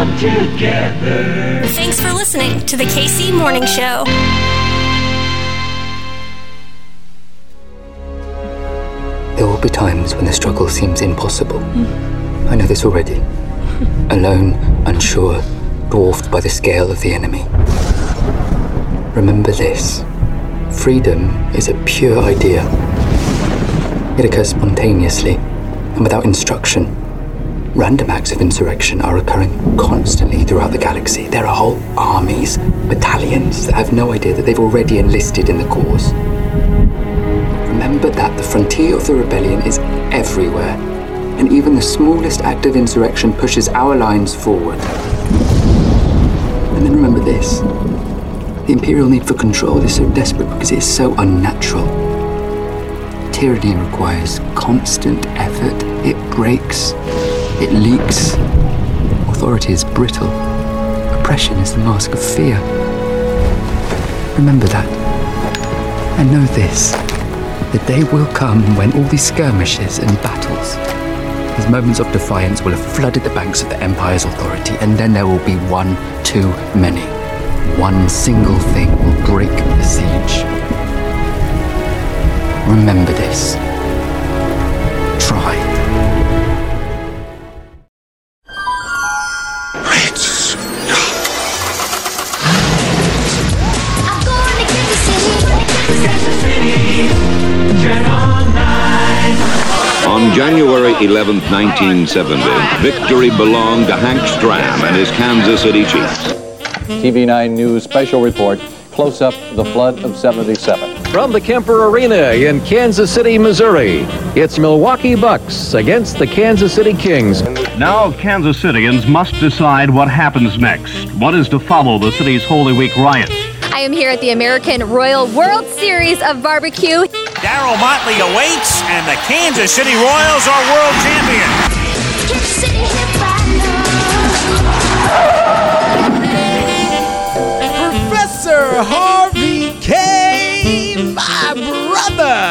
come together. Thanks for listening to the KC Morning Show. There will be times when the struggle seems impossible. I know this already. Alone, unsure, dwarfed by the scale of the enemy. Remember this freedom is a pure idea. It occurs spontaneously and without instruction. Random acts of insurrection are occurring constantly throughout the galaxy. There are whole armies, battalions that have no idea that they've already enlisted in the cause. Remember that the frontier of the rebellion is everywhere, and even the smallest act of insurrection pushes our lines forward. And then remember this the Imperial need for control is so desperate because it is so unnatural. Tyranny requires constant effort, it breaks, it leaks. Authority is brittle, oppression is the mask of fear. Remember that. And know this the day will come when all these skirmishes and battles, these moments of defiance will have flooded the banks of the Empire's authority, and then there will be one too many. One single thing will break the siege. Remember this. January 11, 1970, victory belonged to Hank Stram and his Kansas City Chiefs. TV9 News special report Close Up the Flood of 77. From the Kemper Arena in Kansas City, Missouri, it's Milwaukee Bucks against the Kansas City Kings. Now, Kansas Citians must decide what happens next. What is to follow the city's Holy Week riots? I am here at the American Royal World Series of Barbecue. Darryl Motley awaits, and the Kansas City Royals are world champions. Professor Harvey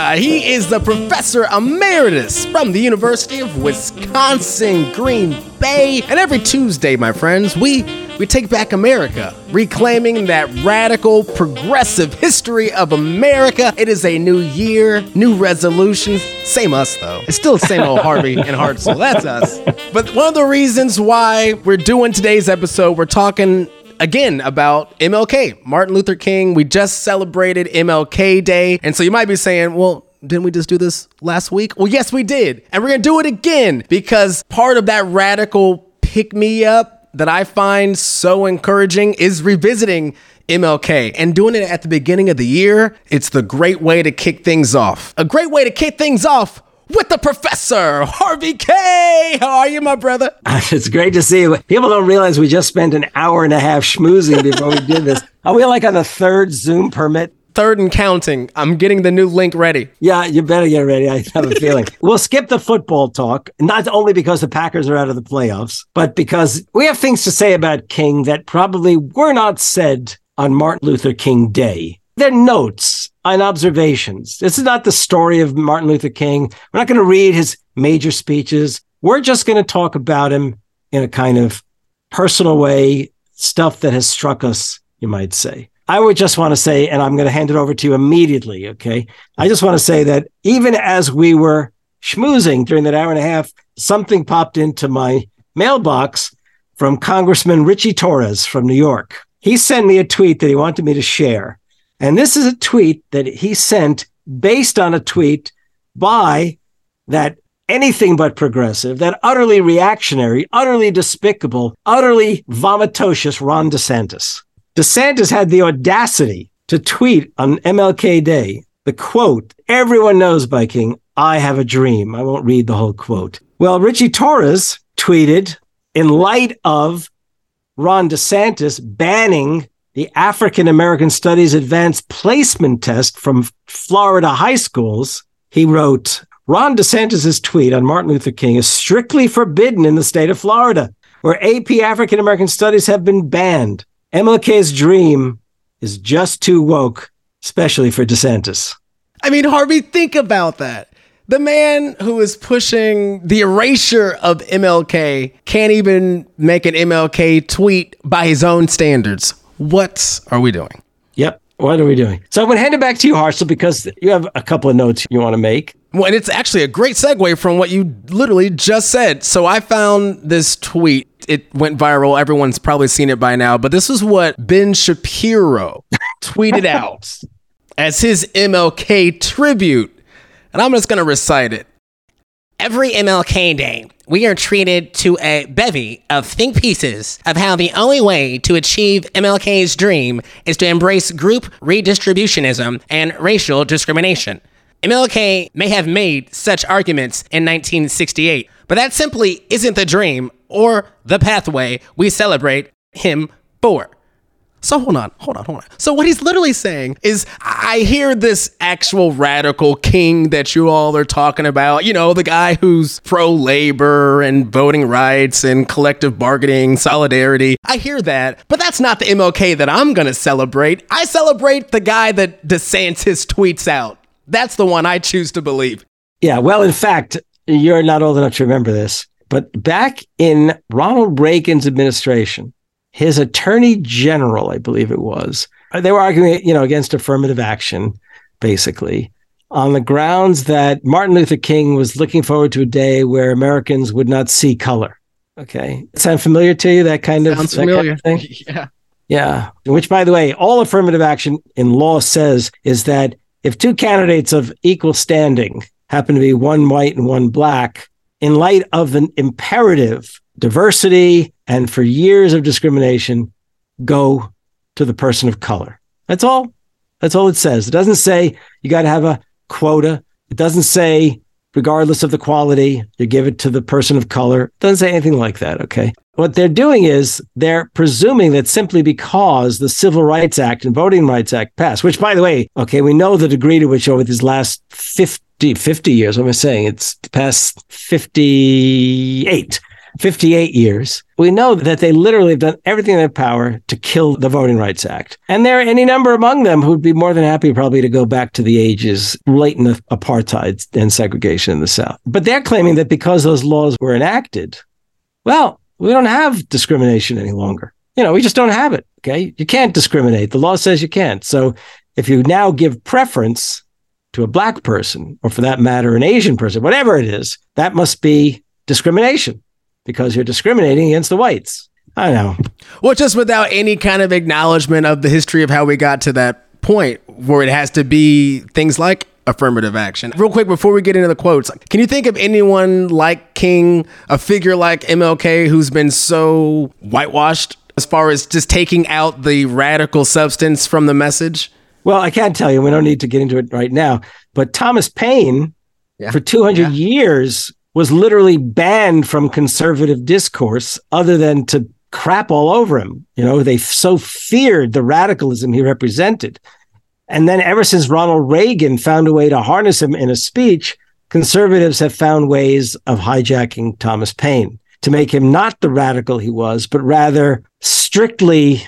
brother. He is the professor emeritus from the University of Wisconsin Green Bay. And every Tuesday, my friends, we we take back America, reclaiming that radical, progressive history of America. It is a new year, new resolutions. Same us, though. It's still the same old Harvey and Hartzell. That's us. But one of the reasons why we're doing today's episode, we're talking again about MLK, Martin Luther King. We just celebrated MLK Day. And so you might be saying, well, didn't we just do this last week? Well, yes, we did. And we're going to do it again because part of that radical pick me up that I find so encouraging is revisiting MLK and doing it at the beginning of the year. It's the great way to kick things off. A great way to kick things off with the professor, Harvey Kaye. How are you, my brother? It's great to see you. People don't realize we just spent an hour and a half schmoozing before we did this. Are we like on the third Zoom permit? Third and counting. I'm getting the new link ready. Yeah, you better get ready. I have a feeling. we'll skip the football talk, not only because the Packers are out of the playoffs, but because we have things to say about King that probably were not said on Martin Luther King Day. They're notes and observations. This is not the story of Martin Luther King. We're not going to read his major speeches. We're just going to talk about him in a kind of personal way, stuff that has struck us, you might say. I would just want to say, and I'm going to hand it over to you immediately. Okay. I just want to say that even as we were schmoozing during that hour and a half, something popped into my mailbox from Congressman Richie Torres from New York. He sent me a tweet that he wanted me to share. And this is a tweet that he sent based on a tweet by that anything but progressive, that utterly reactionary, utterly despicable, utterly vomitocious Ron DeSantis. DeSantis had the audacity to tweet on MLK Day the quote, everyone knows by King, I have a dream. I won't read the whole quote. Well, Richie Torres tweeted in light of Ron DeSantis banning the African American Studies Advanced Placement Test from Florida high schools, he wrote, Ron DeSantis' tweet on Martin Luther King is strictly forbidden in the state of Florida, where AP African American studies have been banned. MLK's dream is just too woke, especially for DeSantis. I mean, Harvey, think about that. The man who is pushing the erasure of MLK can't even make an MLK tweet by his own standards. What are we doing? Yep. What are we doing? So I'm going to hand it back to you, Hartzell, because you have a couple of notes you want to make. Well, and it's actually a great segue from what you literally just said. So I found this tweet. It went viral. Everyone's probably seen it by now, but this is what Ben Shapiro tweeted out as his MLK tribute. And I'm just going to recite it. Every MLK Day, we are treated to a bevy of think pieces of how the only way to achieve MLK's dream is to embrace group redistributionism and racial discrimination. MLK may have made such arguments in 1968, but that simply isn't the dream or the pathway we celebrate him for. So hold on, hold on, hold on. So what he's literally saying is I hear this actual radical king that you all are talking about, you know, the guy who's pro labor and voting rights and collective bargaining, solidarity. I hear that, but that's not the MLK that I'm to celebrate. I celebrate the guy that DeSantis tweets out. That's the one I choose to believe. Yeah, well, in fact, you're not old enough to remember this, but back in Ronald Reagan's administration, his attorney general, I believe it was, uh, they were arguing, you know, against affirmative action, basically, on the grounds that Martin Luther King was looking forward to a day where Americans would not see color. Okay. Sound familiar to you? That kind of, Sounds familiar. kind of thing? yeah. Yeah. Which, by the way, all affirmative action in law says is that if two candidates of equal standing happen to be one white and one black, in light of an imperative diversity and for years of discrimination, go to the person of color. That's all. That's all it says. It doesn't say you got to have a quota. It doesn't say, regardless of the quality, you give it to the person of color. It doesn't say anything like that. Okay. What they're doing is they're presuming that simply because the Civil Rights Act and Voting Rights Act passed, which, by the way, okay, we know the degree to which over these last 50, 50 years, what am I saying? It's past 58. 58 years, we know that they literally have done everything in their power to kill the Voting Rights Act. And there are any number among them who'd be more than happy probably to go back to the ages latent of apartheid and segregation in the South. But they're claiming that because those laws were enacted, well, we don't have discrimination any longer. You know, we just don't have it. Okay. You can't discriminate. The law says you can't. So if you now give preference to a black person, or for that matter, an Asian person, whatever it is, that must be discrimination because you're discriminating against the whites. I know. Well, just without any kind of acknowledgement of the history of how we got to that point where it has to be things like affirmative action. Real quick before we get into the quotes, can you think of anyone like King, a figure like MLK who's been so whitewashed as far as just taking out the radical substance from the message? Well, I can't tell you. We don't need to get into it right now. But Thomas Paine, yeah. for 200 yeah. years, was literally banned from conservative discourse other than to crap all over him. You know, they so feared the radicalism he represented. And then ever since Ronald Reagan found a way to harness him in a speech, conservatives have found ways of hijacking Thomas Paine to make him not the radical he was, but rather strictly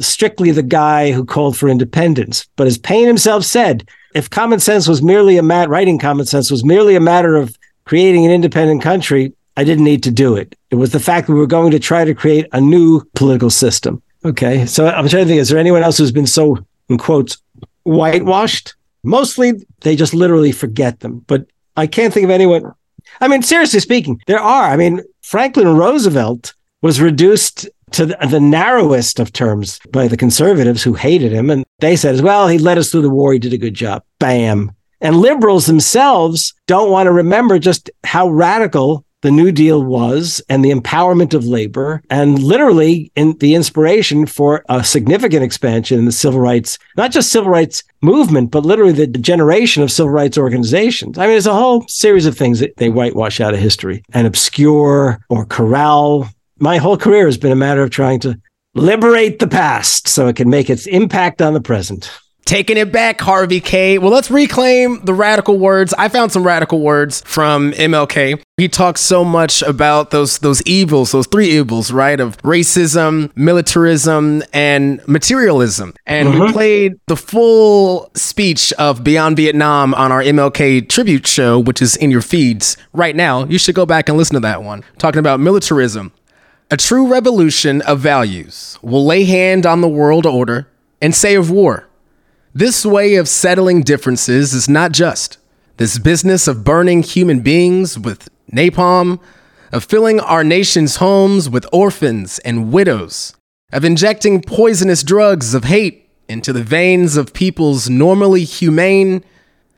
strictly the guy who called for independence. But as Paine himself said, if common sense was merely a mat writing common sense was merely a matter of creating an independent country, I didn't need to do it. It was the fact that we were going to try to create a new political system. Okay. So I'm trying to think, is there anyone else who's been so, in quotes, whitewashed? Mostly they just literally forget them. But I can't think of anyone. I mean, seriously speaking, there are. I mean, Franklin Roosevelt was reduced to the, narrowest of terms by the conservatives who hated him. And they said, well, he led us through the war. He did a good job. Bam. And liberals themselves don't want to remember just how radical the New Deal was and the empowerment of labor and literally in the inspiration for a significant expansion in the civil rights, not just civil rights movement, but literally the generation of civil rights organizations. I mean, there's a whole series of things that they whitewash out of history and obscure or corral. My whole career has been a matter of trying to liberate the past so it can make its impact on the present. Taking it back, Harvey Kaye. Well, let's reclaim the radical words. I found some radical words from MLK. He talks so much about those those evils, those three evils, right? Of racism, militarism, and materialism. And mm-hmm. we played the full speech of Beyond Vietnam on our MLK tribute show, which is in your feeds right now. You should go back and listen to that one. Talking about militarism. A true revolution of values will lay hand on the world order and say of war. This way of settling differences is not just. This business of burning human beings with napalm, of filling our nation's homes with orphans and widows, of injecting poisonous drugs of hate into the veins of people's normally humane,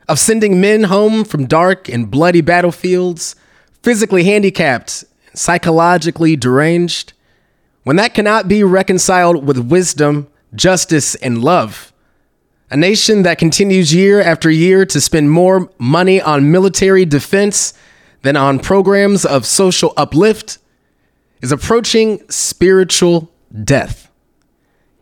of sending men home from dark and bloody battlefields, physically handicapped psychologically deranged, when that cannot be reconciled with wisdom, justice, and love, a nation that continues year after year to spend more money on military defense than on programs of social uplift is approaching spiritual death.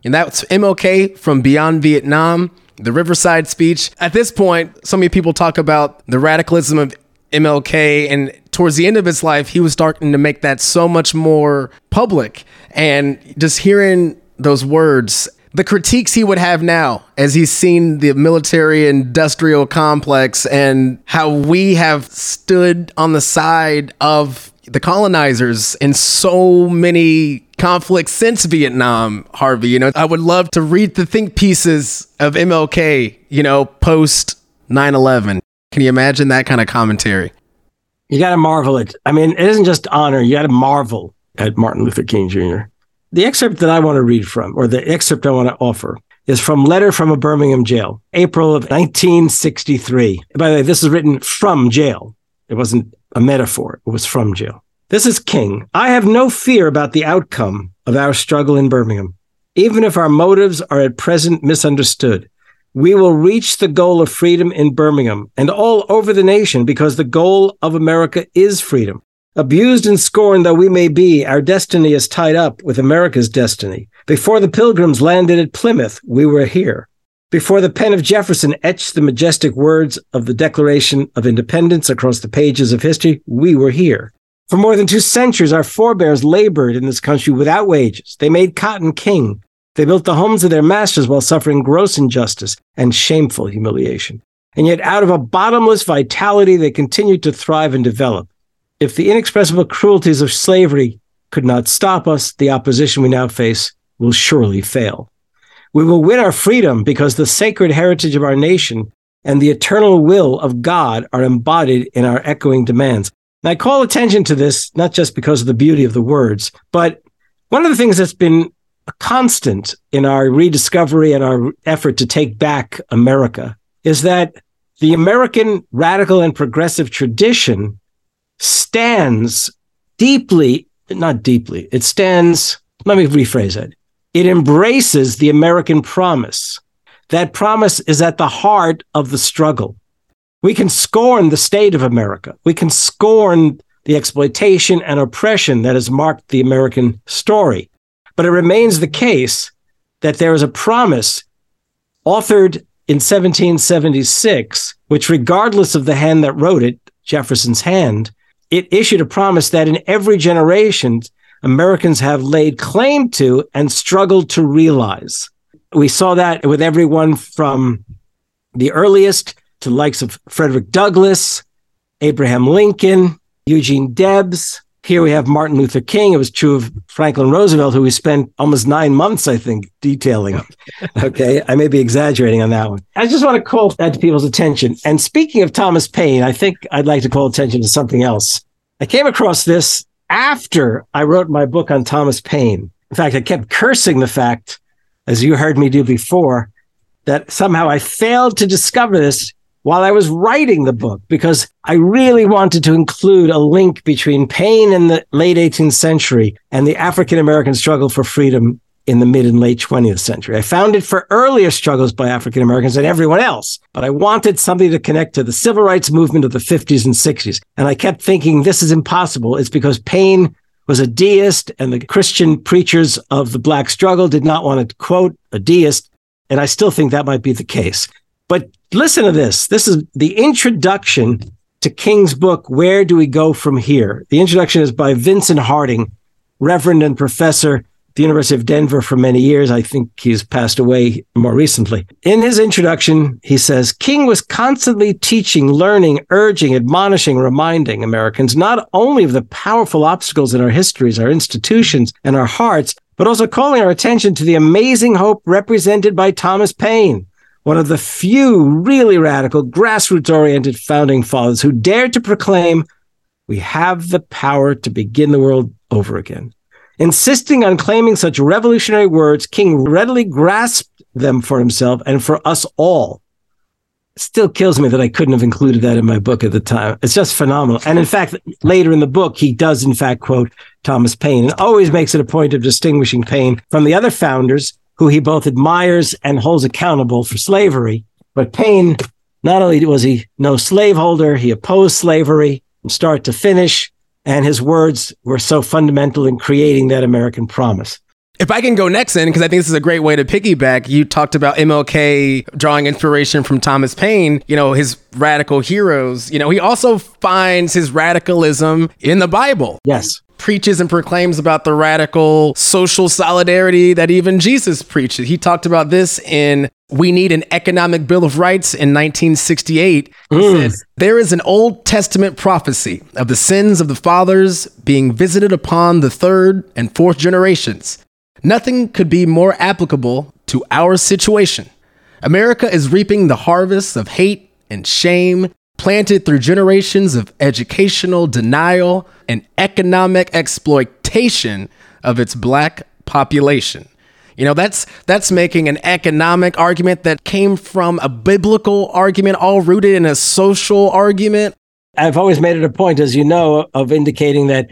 And that's MLK from Beyond Vietnam, the Riverside speech. At this point, so many people talk about the radicalism of MLK, and towards the end of his life, he was starting to make that so much more public. And just hearing those words the critiques he would have now as he's seen the military industrial complex and how we have stood on the side of the colonizers in so many conflicts since Vietnam, Harvey. You know, I would love to read the think pieces of MLK, you know, post 9 11. Can you imagine that kind of commentary? You got to marvel it. I mean, it isn't just honor, you got to marvel at Martin Luther King Jr. The excerpt that I want to read from, or the excerpt I want to offer, is from Letter from a Birmingham Jail, April of 1963. By the way, this is written from jail. It wasn't a metaphor, it was from jail. This is King. I have no fear about the outcome of our struggle in Birmingham. Even if our motives are at present misunderstood, we will reach the goal of freedom in Birmingham and all over the nation because the goal of America is freedom. Abused and scorned though we may be, our destiny is tied up with America's destiny. Before the pilgrims landed at Plymouth, we were here. Before the pen of Jefferson etched the majestic words of the Declaration of Independence across the pages of history, we were here. For more than two centuries, our forebears labored in this country without wages. They made cotton king. They built the homes of their masters while suffering gross injustice and shameful humiliation. And yet, out of a bottomless vitality, they continued to thrive and develop. If the inexpressible cruelties of slavery could not stop us, the opposition we now face will surely fail. We will win our freedom because the sacred heritage of our nation and the eternal will of God are embodied in our echoing demands. And I call attention to this not just because of the beauty of the words, but one of the things that's been a constant in our rediscovery and our effort to take back America is that the American radical and progressive tradition stands deeply, not deeply, it stands, let me rephrase it. It embraces the American promise. That promise is at the heart of the struggle. We can scorn the state of America. We can scorn the exploitation and oppression that has marked the American story. But it remains the case that there is a promise authored in 1776, which, regardless of the hand that wrote it, Jefferson's hand, it issued a promise that in every generation, Americans have laid claim to and struggled to realize. We saw that with everyone from the earliest to likes of Frederick Douglass, Abraham Lincoln, Eugene Debs, here we have Martin Luther King. It was true of Franklin Roosevelt, who we spent almost nine months, I think, detailing. okay. I may be exaggerating on that one. I just want to call that to people's attention. And speaking of Thomas Paine, I think I'd like to call attention to something else. I came across this after I wrote my book on Thomas Paine. In fact, I kept cursing the fact, as you heard me do before, that somehow I failed to discover this while I was writing the book because I really wanted to include a link between Paine in the late 18th century and the African American struggle for freedom in the mid and late 20th century. I found it for earlier struggles by African Americans and everyone else, but I wanted something to connect to the civil rights movement of the 50s and 60s. And I kept thinking this is impossible. It's because Paine was a deist and the Christian preachers of the black struggle did not want to quote a deist. And I still think that might be the case. But listen to this. This is the introduction to King's book, Where Do We Go From Here? The introduction is by Vincent Harding, Reverend and Professor at the University of Denver for many years. I think he's passed away more recently. In his introduction, he says King was constantly teaching, learning, urging, admonishing, reminding Americans not only of the powerful obstacles in our histories, our institutions, and our hearts, but also calling our attention to the amazing hope represented by Thomas Paine one of the few really radical, grassroots oriented founding fathers who dared to proclaim, We have the power to begin the world over again. Insisting on claiming such revolutionary words, King readily grasped them for himself and for us all. Still kills me that I couldn't have included that in my book at the time. It's just phenomenal. And in fact, later in the book, he does, in fact, quote Thomas Paine and always makes it a point of distinguishing Paine from the other founders who he both admires and holds accountable for slavery. But Paine, not only was he no slaveholder, he opposed slavery from start to finish, and his words were so fundamental in creating that American promise. If I can go next in, because I think this is a great way to piggyback, you talked about MLK drawing inspiration from Thomas Paine, you know, his radical heroes. You know, he also finds his radicalism in the Bible. Yes preaches and proclaims about the radical social solidarity that even Jesus preaches. He talked about this in We Need an Economic Bill of Rights in 1968. He mm. said, There is an Old Testament prophecy of the sins of the fathers being visited upon the third and fourth generations. Nothing could be more applicable to our situation. America is reaping the harvest of hate and shame planted through generations of educational denial and economic exploitation of its black population. You know, that's that's making an economic argument that came from a biblical argument all rooted in a social argument. I've always made it a point as you know of indicating that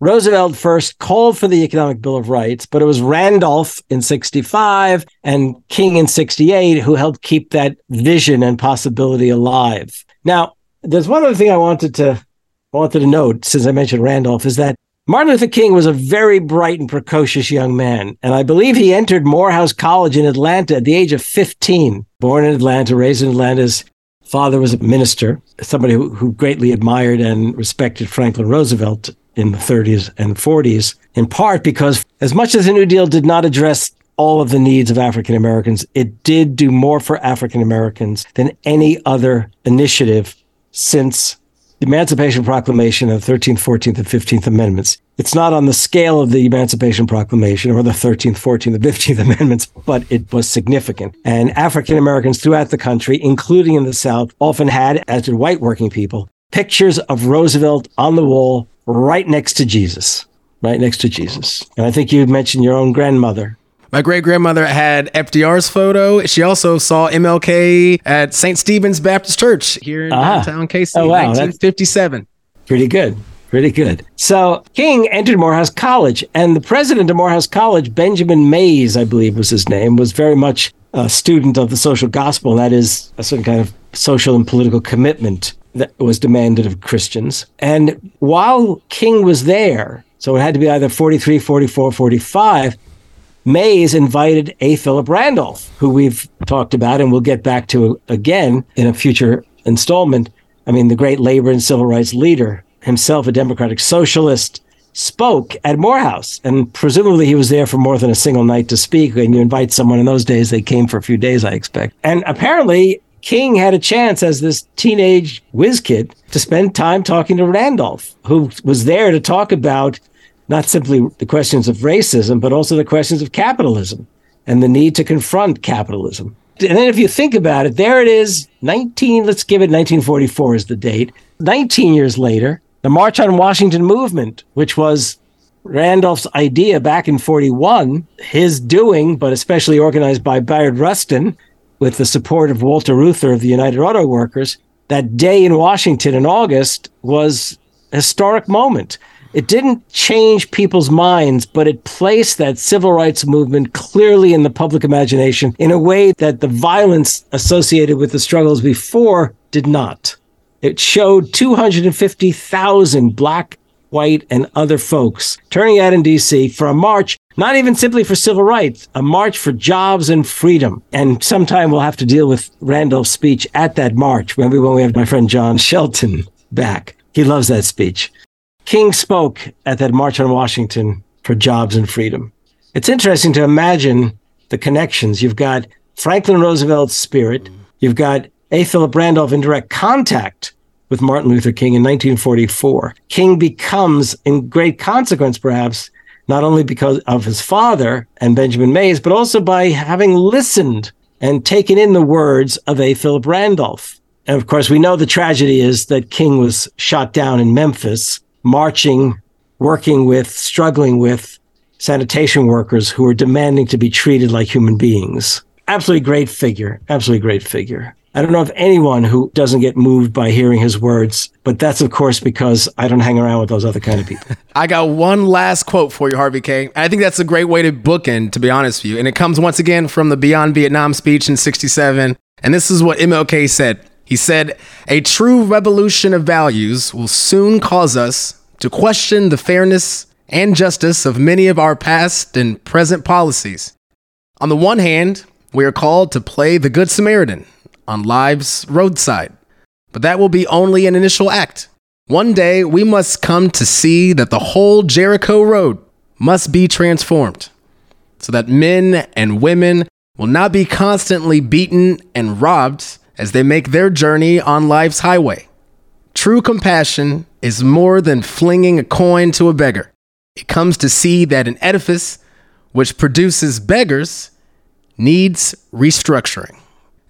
Roosevelt first called for the Economic Bill of Rights, but it was Randolph in 65 and King in 68 who helped keep that vision and possibility alive. Now, there's one other thing I wanted to wanted to note since I mentioned Randolph is that Martin Luther King was a very bright and precocious young man, and I believe he entered Morehouse College in Atlanta at the age of 15. Born in Atlanta, raised in Atlanta, his father was a minister, somebody who, who greatly admired and respected Franklin Roosevelt in the 30s and 40s, in part because as much as the New Deal did not address all of the needs of African Americans, it did do more for African Americans than any other initiative since the Emancipation Proclamation of the 13th, 14th, and 15th Amendments. It's not on the scale of the Emancipation Proclamation or the 13th, 14th, and 15th Amendments, but it was significant. And African Americans throughout the country, including in the South, often had, as did white working people, pictures of Roosevelt on the wall right next to Jesus. Right next to Jesus. And I think you mentioned your own grandmother my great grandmother had FDR's photo. She also saw MLK at St. Stephen's Baptist Church here in ah. downtown KC, oh, wow. 1957. That's pretty good. Pretty good. So King entered Morehouse College, and the president of Morehouse College, Benjamin Mays, I believe was his name, was very much a student of the social gospel. And that is a certain kind of social and political commitment that was demanded of Christians. And while King was there, so it had to be either 43, 44, 45, Mays invited A. Philip Randolph, who we've talked about and we'll get back to again in a future installment. I mean, the great labor and civil rights leader, himself a democratic socialist, spoke at Morehouse. And presumably he was there for more than a single night to speak. And you invite someone in those days, they came for a few days, I expect. And apparently, King had a chance as this teenage whiz kid to spend time talking to Randolph, who was there to talk about not simply the questions of racism, but also the questions of capitalism and the need to confront capitalism. And then if you think about it, there it is, 19, let's give it 1944 as the date. 19 years later, the March on Washington movement, which was Randolph's idea back in 41, his doing, but especially organized by Bayard Rustin with the support of Walter Reuther of the United Auto Workers, that day in Washington in August was a historic moment. It didn't change people's minds, but it placed that civil rights movement clearly in the public imagination in a way that the violence associated with the struggles before did not. It showed 250,000 black, white, and other folks turning out in DC for a march, not even simply for civil rights, a march for jobs and freedom. And sometime we'll have to deal with Randolph's speech at that march, maybe when we have my friend John Shelton back. He loves that speech. King spoke at that March on Washington for jobs and freedom. It's interesting to imagine the connections. You've got Franklin Roosevelt's spirit. You've got A. Philip Randolph in direct contact with Martin Luther King in 1944. King becomes, in great consequence, perhaps, not only because of his father and Benjamin Mays, but also by having listened and taken in the words of A. Philip Randolph. And of course, we know the tragedy is that King was shot down in Memphis, marching, working with, struggling with sanitation workers who were demanding to be treated like human beings. Absolutely great figure. Absolutely great figure. I don't know of anyone who doesn't get moved by hearing his words, but that's of course because I don't hang around with those other kind of people. I got one last quote for you, Harvey Kaye. I think that's a great way to bookend, to be honest with you. And it comes once again from the Beyond Vietnam speech in 67. And this is what MLK said. He said, A true revolution of values will soon cause us to question the fairness and justice of many of our past and present policies. On the one hand, we are called to play the Good Samaritan on life's roadside, but that will be only an initial act. One day, we must come to see that the whole Jericho Road must be transformed so that men and women will not be constantly beaten and robbed as they make their journey on life's highway. True compassion is more than flinging a coin to a beggar. It comes to see that an edifice which produces beggars needs restructuring.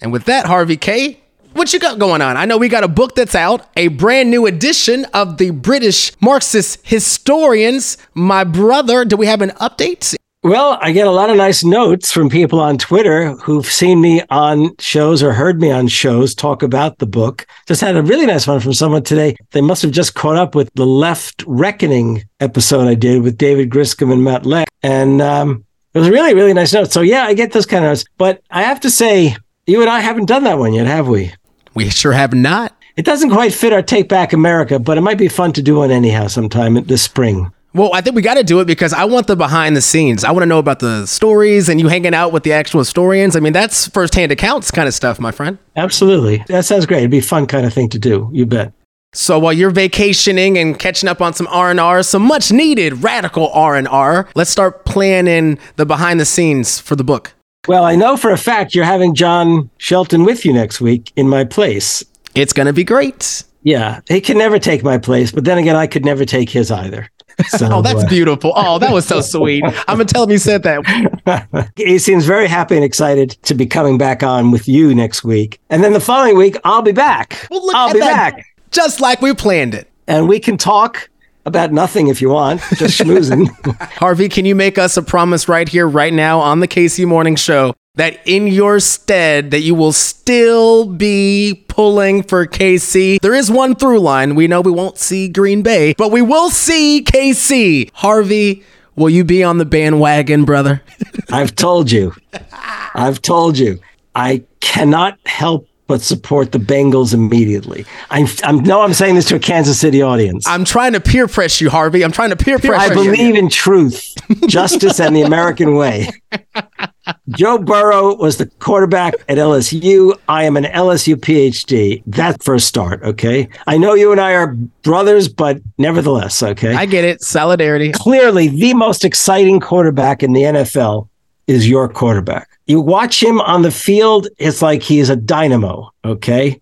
And with that, Harvey Kaye, what you got going on? I know we got a book that's out, a brand new edition of the British Marxist historians. My brother, do we have an update? Well, I get a lot of nice notes from people on Twitter who've seen me on shows or heard me on shows talk about the book. Just had a really nice one from someone today. They must have just caught up with the Left Reckoning episode I did with David Griscom and Matt Lech. And um, it was a really, really nice note. So, yeah, I get those kind of notes. But I have to say, you and I haven't done that one yet, have we? We sure have not. It doesn't quite fit our Take Back America, but it might be fun to do one anyhow sometime this spring. Well, I think we got to do it because I want the behind the scenes. I want to know about the stories and you hanging out with the actual historians. I mean, that's firsthand accounts kind of stuff, my friend. Absolutely. That sounds great. It'd be fun kind of thing to do. You bet. So while you're vacationing and catching up on some R&R, some much needed radical R&R, let's start planning the behind the scenes for the book. Well, I know for a fact you're having John Shelton with you next week in my place. It's going to be great. Yeah, he can never take my place, but then again, I could never take his either. So, oh, that's uh, beautiful. Oh, that was so sweet. I'm gonna tell him you said that. he seems very happy and excited to be coming back on with you next week, and then the following week I'll be back. Well, look I'll be that. back, just like we planned it, and we can talk about nothing if you want, just schmoozing. Harvey, can you make us a promise right here, right now on the KC Morning Show that in your stead that you will still be pulling for KC. There is one through line. We know we won't see Green Bay, but we will see KC. Harvey, will you be on the bandwagon, brother? I've told you. I've told you. I cannot help but support the Bengals immediately. I'm, I'm no, I'm saying this to a Kansas City audience. I'm trying to peer press you, Harvey. I'm trying to peer press. You. I believe in truth, justice, and the American way. Joe Burrow was the quarterback at LSU. I am an LSU PhD. That's for a start, okay? I know you and I are brothers, but nevertheless, okay? I get it. Solidarity. Clearly, the most exciting quarterback in the NFL is your quarterback. You watch him on the field, it's like he's a dynamo, okay?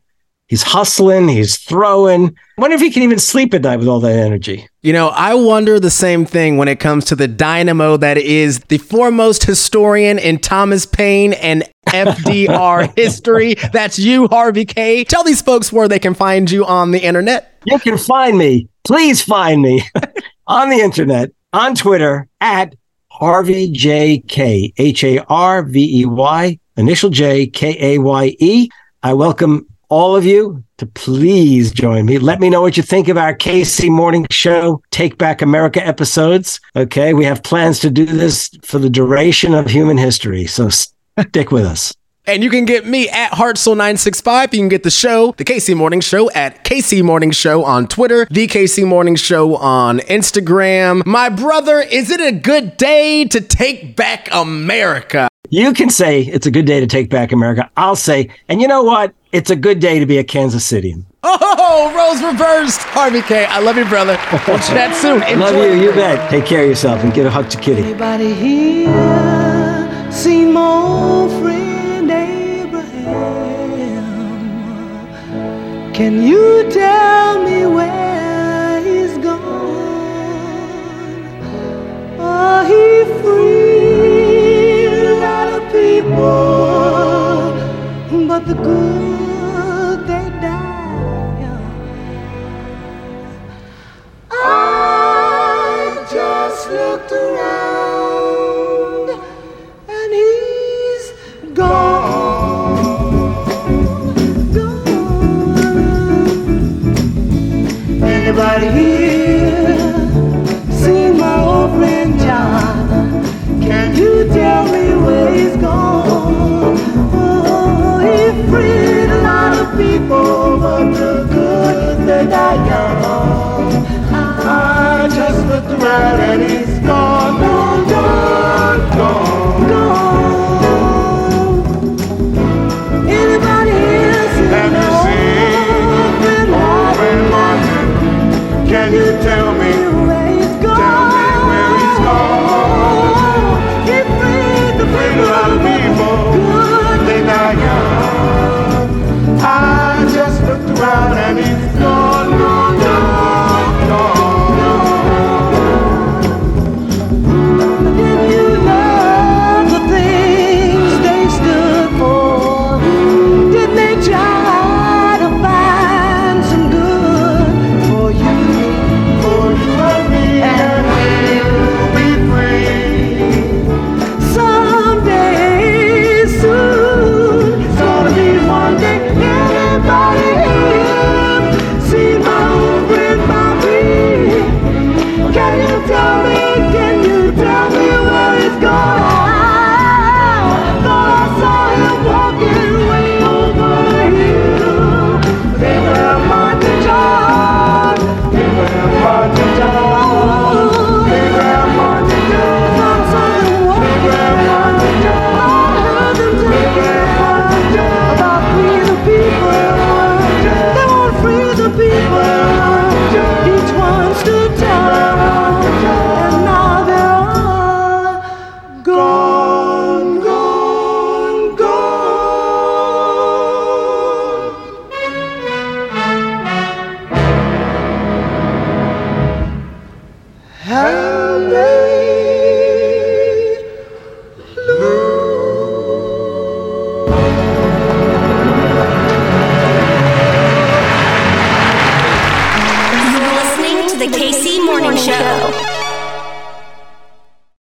He's hustling, he's throwing. I wonder if he can even sleep at night with all that energy. You know, I wonder the same thing when it comes to the dynamo that is the foremost historian in Thomas Paine and FDR history. That's you, Harvey Kaye. Tell these folks where they can find you on the internet. You can find me. Please find me on the internet, on Twitter at Harvey J K H A R V E Y, initial J K A Y E. I welcome all of you to please join me. Let me know what you think of our KC Morning Show Take Back America episodes. Okay, we have plans to do this for the duration of human history, so stick with us. And you can get me at Hartzell965. You can get the show, the KC Morning Show, at KC Morning Show on Twitter, the KC Morning Show on Instagram. My brother, is it a good day to take back America? You can say it's a good day to take back America. I'll say, and you know what? It's a good day to be a Kansas Citian. Oh, roles reversed. Harvey Kaye, I love you, brother. We'll chat soon. Enjoy. Love you. You bet. Take care of yourself and get a hug to Kitty. Here, more Can you tell me where he's gone? Are he free? A lot of people, but the good.